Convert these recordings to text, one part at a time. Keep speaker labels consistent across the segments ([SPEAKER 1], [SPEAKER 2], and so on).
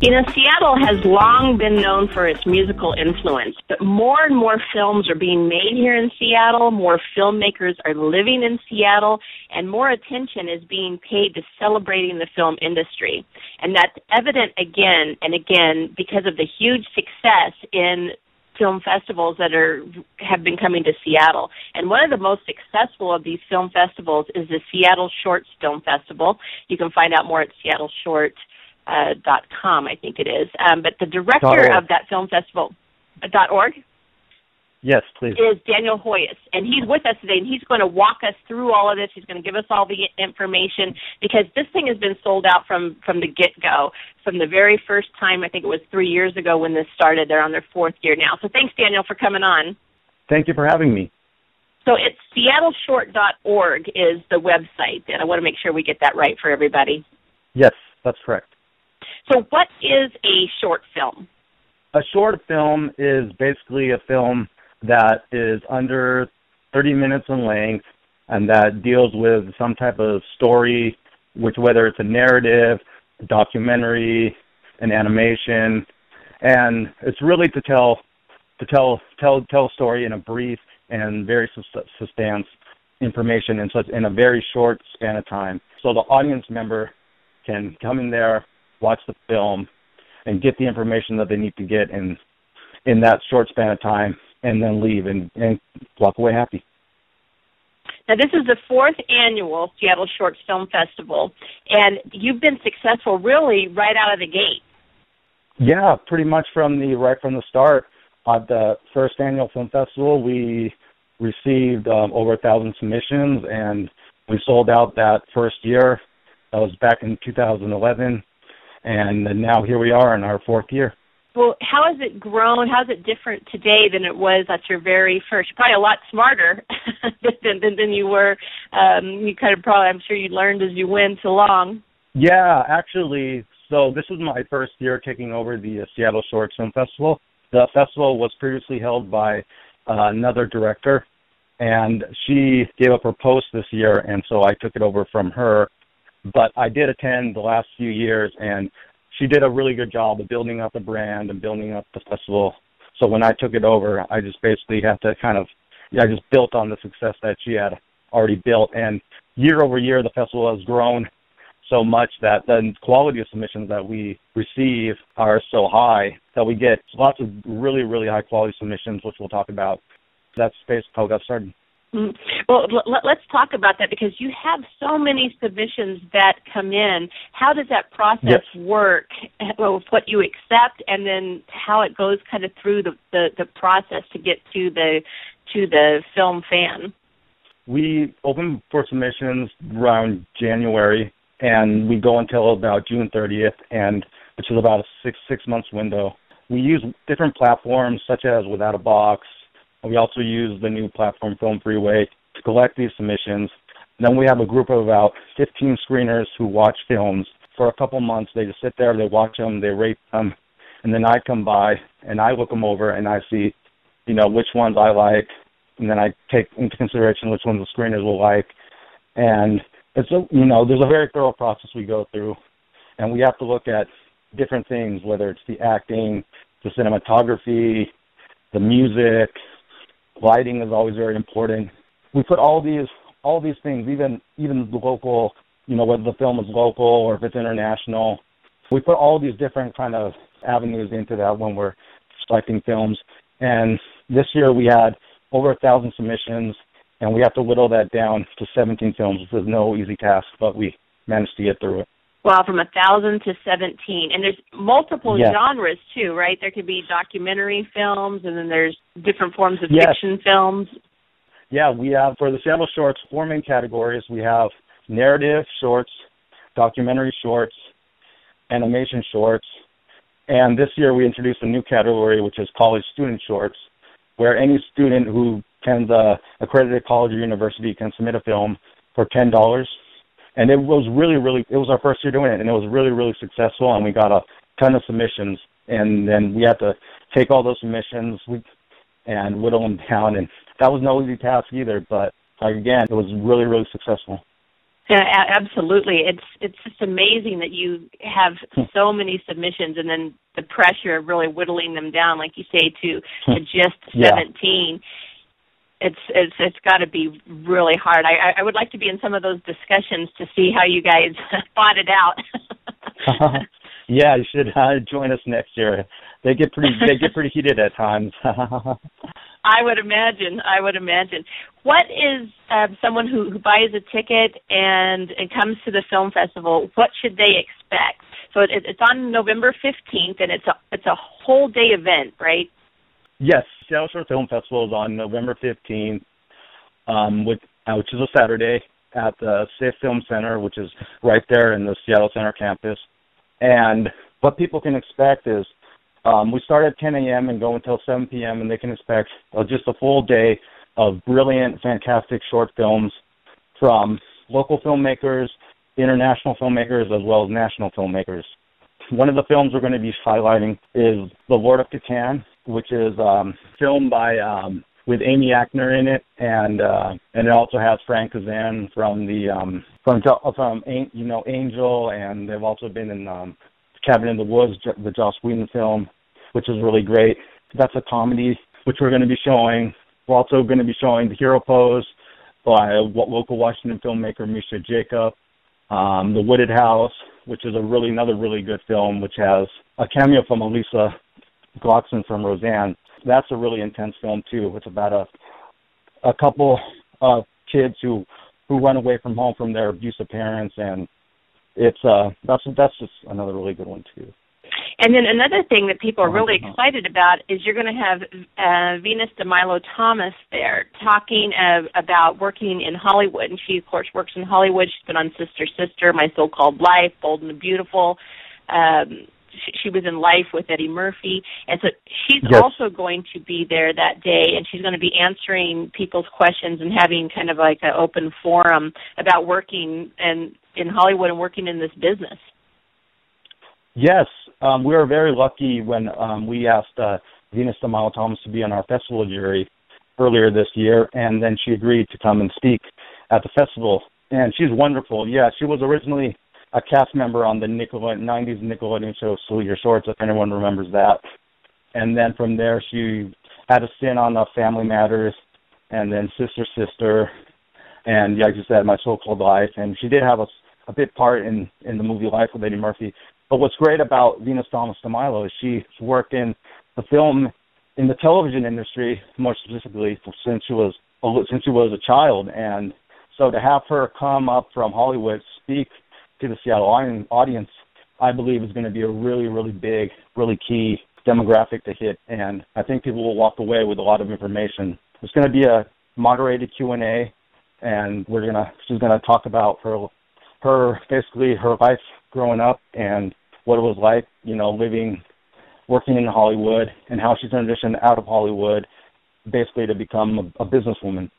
[SPEAKER 1] You know, Seattle has long been known for its musical influence, but more and more films are being made here in Seattle, more filmmakers are living in Seattle, and more attention is being paid to celebrating the film industry. And that's evident again and again because of the huge success in film festivals that are have been coming to Seattle. And one of the most successful of these film festivals is the Seattle Shorts Film Festival. You can find out more at Seattle Short uh, dot com, I think it is. Um, but the director of that film festival uh, dot org
[SPEAKER 2] Yes, please.
[SPEAKER 1] is Daniel Hoyos, and he's with us today, and he's going to walk us through all of this. He's going to give us all the information because this thing has been sold out from from the get go, from the very first time. I think it was three years ago when this started. They're on their fourth year now. So thanks, Daniel, for coming on.
[SPEAKER 2] Thank you for having me.
[SPEAKER 1] So it's seattleshort.org is the website, and I want to make sure we get that right for everybody.
[SPEAKER 2] Yes, that's correct.
[SPEAKER 1] So what is a short film?
[SPEAKER 2] A short film is basically a film that is under 30 minutes in length and that deals with some type of story, which whether it's a narrative, a documentary, an animation, and it's really to tell to tell tell tell a story in a brief and very substance information in such in a very short span of time. So the audience member can come in there, watch the film, and get the information that they need to get in in that short span of time, and then leave and and walk away happy.
[SPEAKER 1] Now, this is the fourth annual Seattle Short Film Festival, and you've been successful really right out of the gate.
[SPEAKER 2] Yeah, pretty much from the right from the start. At the first annual film festival, we received um, over a thousand submissions, and we sold out that first year. That was back in 2011, and now here we are in our fourth year.
[SPEAKER 1] Well, how has it grown? How is it different today than it was at your very first? You're probably a lot smarter than, than than you were. Um, you kind of probably, I'm sure you learned as you went along.
[SPEAKER 2] Yeah, actually, so this is my first year taking over the uh, Seattle Short Film Festival. The festival was previously held by uh, another director, and she gave up her post this year, and so I took it over from her. But I did attend the last few years, and she did a really good job of building up the brand and building up the festival. So when I took it over, I just basically had to kind of, yeah, I just built on the success that she had already built. And year over year, the festival has grown so much that the quality of submissions that we receive are so high that we get lots of really, really high quality submissions, which we'll talk about. That's basically how it got started.
[SPEAKER 1] Mm. Well, let's talk about that because you have so many submissions that come in. How does that process
[SPEAKER 2] Yes.
[SPEAKER 1] work? Well, with what you accept, and then how it goes kind of through the, the the process to get to the to the film fan.
[SPEAKER 2] We open for submissions around January, and we go until about June 30th, and which is about a six six months window. We use different platforms such as Without a Box. We also use the new platform Film Freeway to collect these submissions. Then we have a group of about 15 screeners who watch films for a couple months. They just sit there, they watch them, they rate them, and then I come by and I look them over and I see, you know, which ones I like, and then I take into consideration which ones the screeners will like. And it's a, you know, there's a very thorough process we go through, and we have to look at different things, whether it's the acting, the cinematography, the music, lighting is always very important. We put all these all these things, even even local, you know, whether the film is local or if it's international, we put all these different kind of avenues into that when we're selecting films. And this year we had over a thousand submissions, and we have to whittle that down to 17 films. This is no easy task, but we managed to get through it.
[SPEAKER 1] Well, from a thousand to seventeen, and there's multiple genres too, right? There could be documentary films, and then there's different forms of
[SPEAKER 2] Yes.
[SPEAKER 1] fiction films.
[SPEAKER 2] Yeah, we have for the Seattle Shorts four main categories. We have narrative shorts, documentary shorts, animation shorts, and this year we introduced a new category which is college student shorts, where any student who attends a accredited college or university can submit a film for ten dollars. And it was really, really it was our first year doing it and it was really, really successful and we got a ton of submissions and then we had to take all those submissions we and whittle them down and that was no easy task either, but like again, it was really, really successful.
[SPEAKER 1] Yeah, absolutely. It's it's just amazing that you have hmm. so many submissions, and then the pressure of really whittling them down, like you say, to to just
[SPEAKER 2] Yeah.
[SPEAKER 1] It's it's it's got to be really hard. I I- would like to be in some of those discussions to see how you guys fought it out.
[SPEAKER 2] yeah, you should uh, join us next year. They get pretty they get pretty heated at times.
[SPEAKER 1] I would imagine. I would imagine. What is um, someone who, who buys a ticket and and comes to the film festival? What should they expect? So it, it's on November fifteenth, and it's a it's a whole day event, right?
[SPEAKER 2] Yes, Seattle Short Film Festival is on November fifteenth, um, with uh, which is a Saturday at the SIFF Film Center, which is right there in the Seattle Center campus. And what people can expect is um, we start at 10 a.m. and go until 7 p.m. and they can expect uh, just a full day of brilliant, fantastic short films from local filmmakers, international filmmakers, as well as national filmmakers. One of the films we're going to be highlighting is The Lord of Catan, which is um, filmed by um, with Amy Acker in it, and uh, and it also has Fran Kranz from the um, from from you know Angel, and they've also been in um, Cabin in the Woods, the Joss Whedon film, which is really great. That's a comedy which we're going to be showing. We're also going to be showing The Hero Pose by local Washington filmmaker Mischa Jacob. Um, the Wooded House, which is a really another really good film, which has a cameo from Alicia Goranson from Roseanne. That's a really intense film too. It's about a a couple of kids who who run away from home from their abusive parents, and it's uh that's that's just another really good one too.
[SPEAKER 1] And then another thing that people are really
[SPEAKER 2] Uh-huh.
[SPEAKER 1] excited about is you're going to have uh, Venus de Milo Thomas there talking uh, about working in Hollywood. And she, of course, works in Hollywood. She's been on Sister Sister, My So Called Life, Bold and the Beautiful. Um, she, was in Life with Eddie Murphy. And so she's
[SPEAKER 2] Yes.
[SPEAKER 1] also going to be there that day. And she's going to be answering people's questions and having kind of like an open forum about working and in Hollywood and working in this business.
[SPEAKER 2] Yes, um, we were very lucky when um, we asked uh, Venus de Milo Thomas to be on our festival jury earlier this year, and then she agreed to come and speak at the festival. And she's wonderful. Yeah, she was originally a cast member on the Nickelode- 90s Nickelodeon show Salute Your Shorts, if anyone remembers that. And then from there, she had a stint on uh, Family Matters, and then Sister Sister, and like you said, My So-Called Life. And she did have a, a big part in in the movie Life with Eddie Murphy. But what's great about Venus Thomas DeMilo is she's worked in the film, in the television industry, more specifically since she was since she was a child, and so to have her come up from Hollywood speak to the Seattle audience, I believe is going to be a really, really big, really key demographic to hit, and I think people will walk away with a lot of information. It's going to be a moderated Q and A, and we're gonna she's going to talk about her her basically her life growing up and what it was like, you know, living, working in Hollywood, and how she transitioned out of Hollywood, basically to become a, a businesswoman.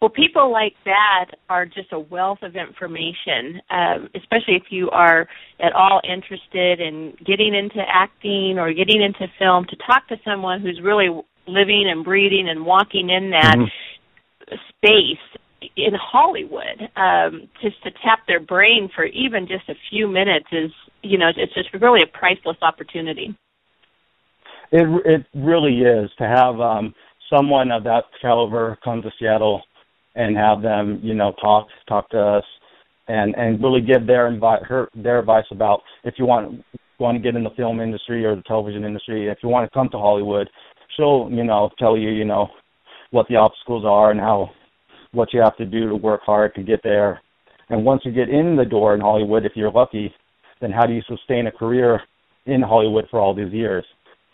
[SPEAKER 1] Well, people like that are just a wealth of information, um, especially if you are at all interested in getting into acting or getting into film. To talk to someone who's really living and breathing and walking in that
[SPEAKER 2] Mhm.
[SPEAKER 1] space in Hollywood, um, just to tap their brain for even just a few minutes is, you know, it's just really a priceless opportunity.
[SPEAKER 2] It it really is to have um, someone of that caliber come to Seattle and have them, you know, talk talk to us and and really give their invite her their advice about if you want want to get in the film industry or the television industry, if you want to come to Hollywood, she'll you know tell you you know what the obstacles are and how what you have to do to work hard to get there. And once you get in the door in Hollywood, if you're lucky, then how do you sustain a career in Hollywood for all these years?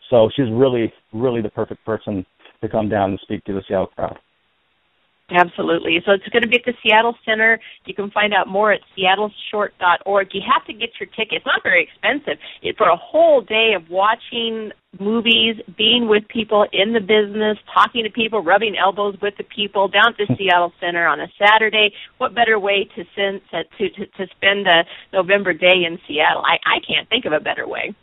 [SPEAKER 2] So she's really, really the perfect person to come down and speak to the Seattle crowd.
[SPEAKER 1] Absolutely. So it's going to be at the Seattle Center. You can find out more at seattleshort.org. You have to get your ticket. It's not very expensive. It, for a whole day of watching movies, being with people in the business, talking to people, rubbing elbows with the people down at the Seattle Center on a Saturday. What better way to send to to, to spend a November day in Seattle? I, I can't think of a better way.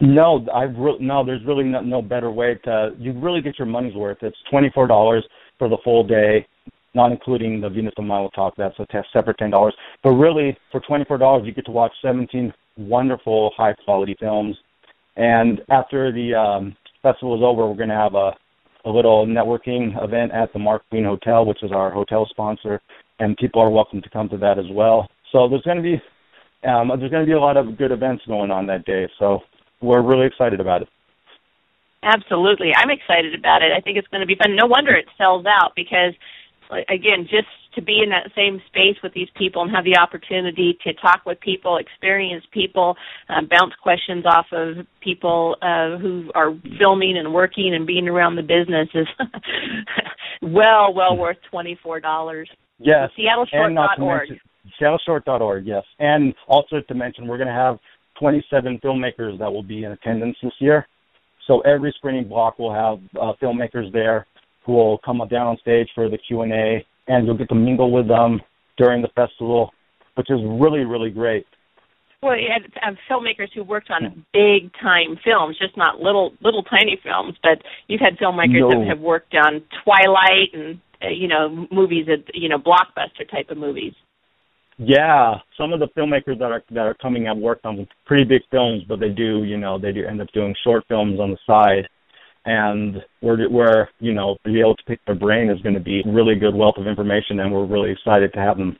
[SPEAKER 2] No, I've re- no. There's really no, no better way to. You really get your money's worth. It's twenty four dollars for the full day, not including the Venus de Milo talk. That's a separate ten dollars. But really, for twenty four dollars, you get to watch seventeen wonderful, high quality films. And after the um, festival is over, we're going to have a a little networking event at the MarQueen Hotel, which is our hotel sponsor, and people are welcome to come to that as well. So there's going to be um, there's going to be a lot of good events going on that day. So we're really excited about it.
[SPEAKER 1] Absolutely. I'm excited about it. I think it's going to be fun. No wonder it sells out because, again, just to be in that same space with these people and have the opportunity to talk with people, experience people, uh, bounce questions off of people uh, who are filming and working and being around the business is well, well worth $24.
[SPEAKER 2] Yes.
[SPEAKER 1] SeattleShort.org.
[SPEAKER 2] SeattleShort.org, yes. And also to mention, we're going to have 27 filmmakers that will be in attendance this year. So every screening block will have uh, filmmakers there who will come up down on stage for the Q and A, and you'll get to mingle with them during the festival, which is really really great.
[SPEAKER 1] Well, you had uh, filmmakers who worked on big time films, just not little little tiny films, but you've had filmmakers
[SPEAKER 2] No.
[SPEAKER 1] that have worked on Twilight and uh, you know movies that you know blockbuster type of movies.
[SPEAKER 2] Yeah, some of the filmmakers that are that are coming have worked on pretty big films, but they do, you know, they do end up doing short films on the side. And we're we're you know to be able to pick their brain is going to be really good wealth of information, and we're really excited to have them.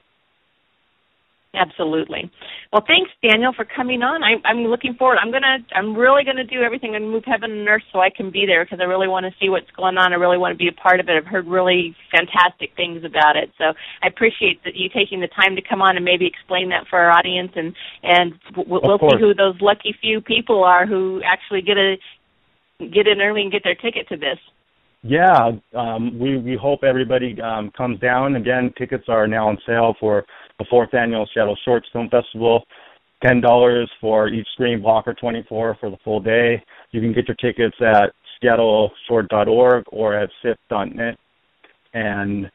[SPEAKER 1] Absolutely. Well, thanks, Daniel, for coming on. I, I'm looking forward. I'm gonna, I'm really gonna do everything and move heaven and earth so I can be there because I really want to see what's going on. I really want to be a part of it. I've heard really fantastic things about it, so I appreciate that you taking the time to come on and maybe explain that for our audience, and and we'll, we'll see who those lucky few people are who actually get a get in early and get their ticket to this.
[SPEAKER 2] Yeah, um, we we hope everybody um, comes down. Again, tickets are now on sale for the fourth annual Seattle Shorts Film Festival. Ten dollars for each screen block, or twenty four for the full day. You can get your tickets at seattleshort.org or at siff.net. And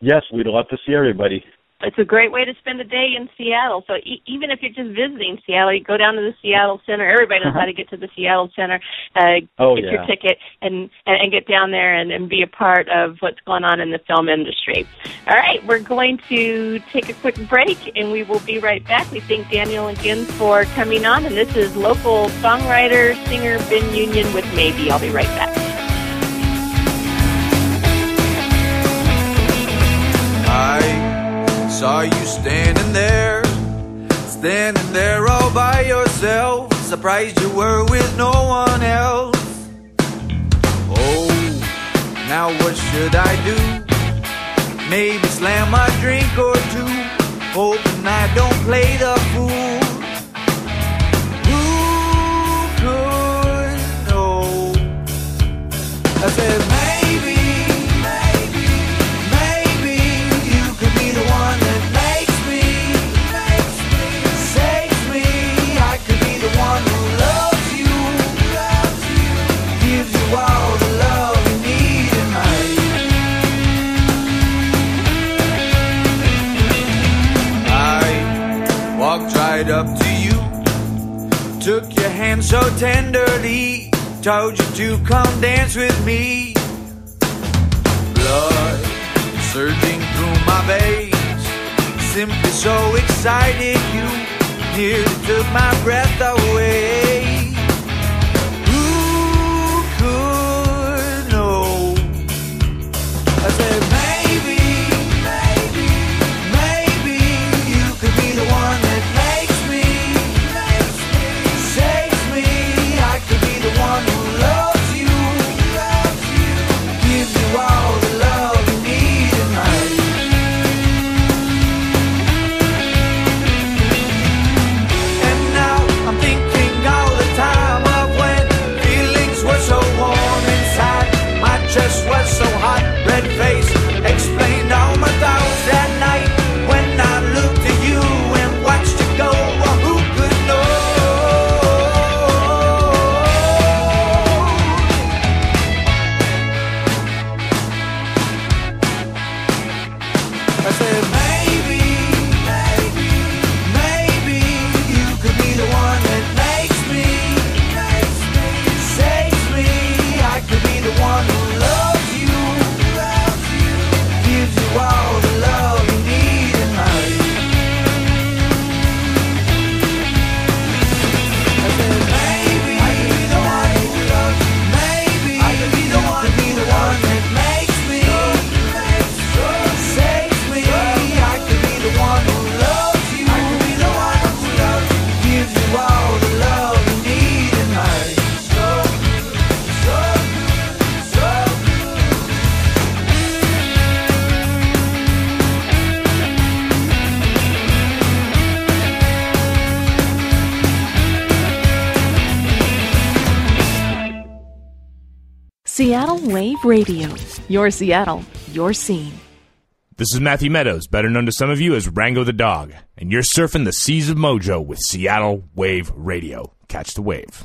[SPEAKER 2] yes, we'd love to see everybody.
[SPEAKER 1] It's a great way to spend a day in Seattle. So e- even if you're just visiting Seattle, you go down to the Seattle Center. Everybody knows how to get to the Seattle Center. Uh,
[SPEAKER 2] Oh,
[SPEAKER 1] get your ticket and, and and get down there and, and be a part of what's going on in the film industry. All right, we're going to take a quick break and we will be right back. We thank Daniel again for coming on, and this is local songwriter singer Ben Union with Maybe. I'll be right back.
[SPEAKER 3] Saw you standing there, standing there all by yourself. Surprised you were with no one else. Oh, now what should I do? Maybe slam a drink or two, hoping I don't play the fool. Who could know? I said come dance with me. Blood surging through my veins. Simply so excited, you nearly took my breath away. I
[SPEAKER 4] Seattle Wave Radio. Your Seattle, your scene.
[SPEAKER 5] This is Matthew Meadows, better known to some of you as Rango the Dog, and you're surfing the seas of mojo with Seattle Wave Radio. Catch the wave.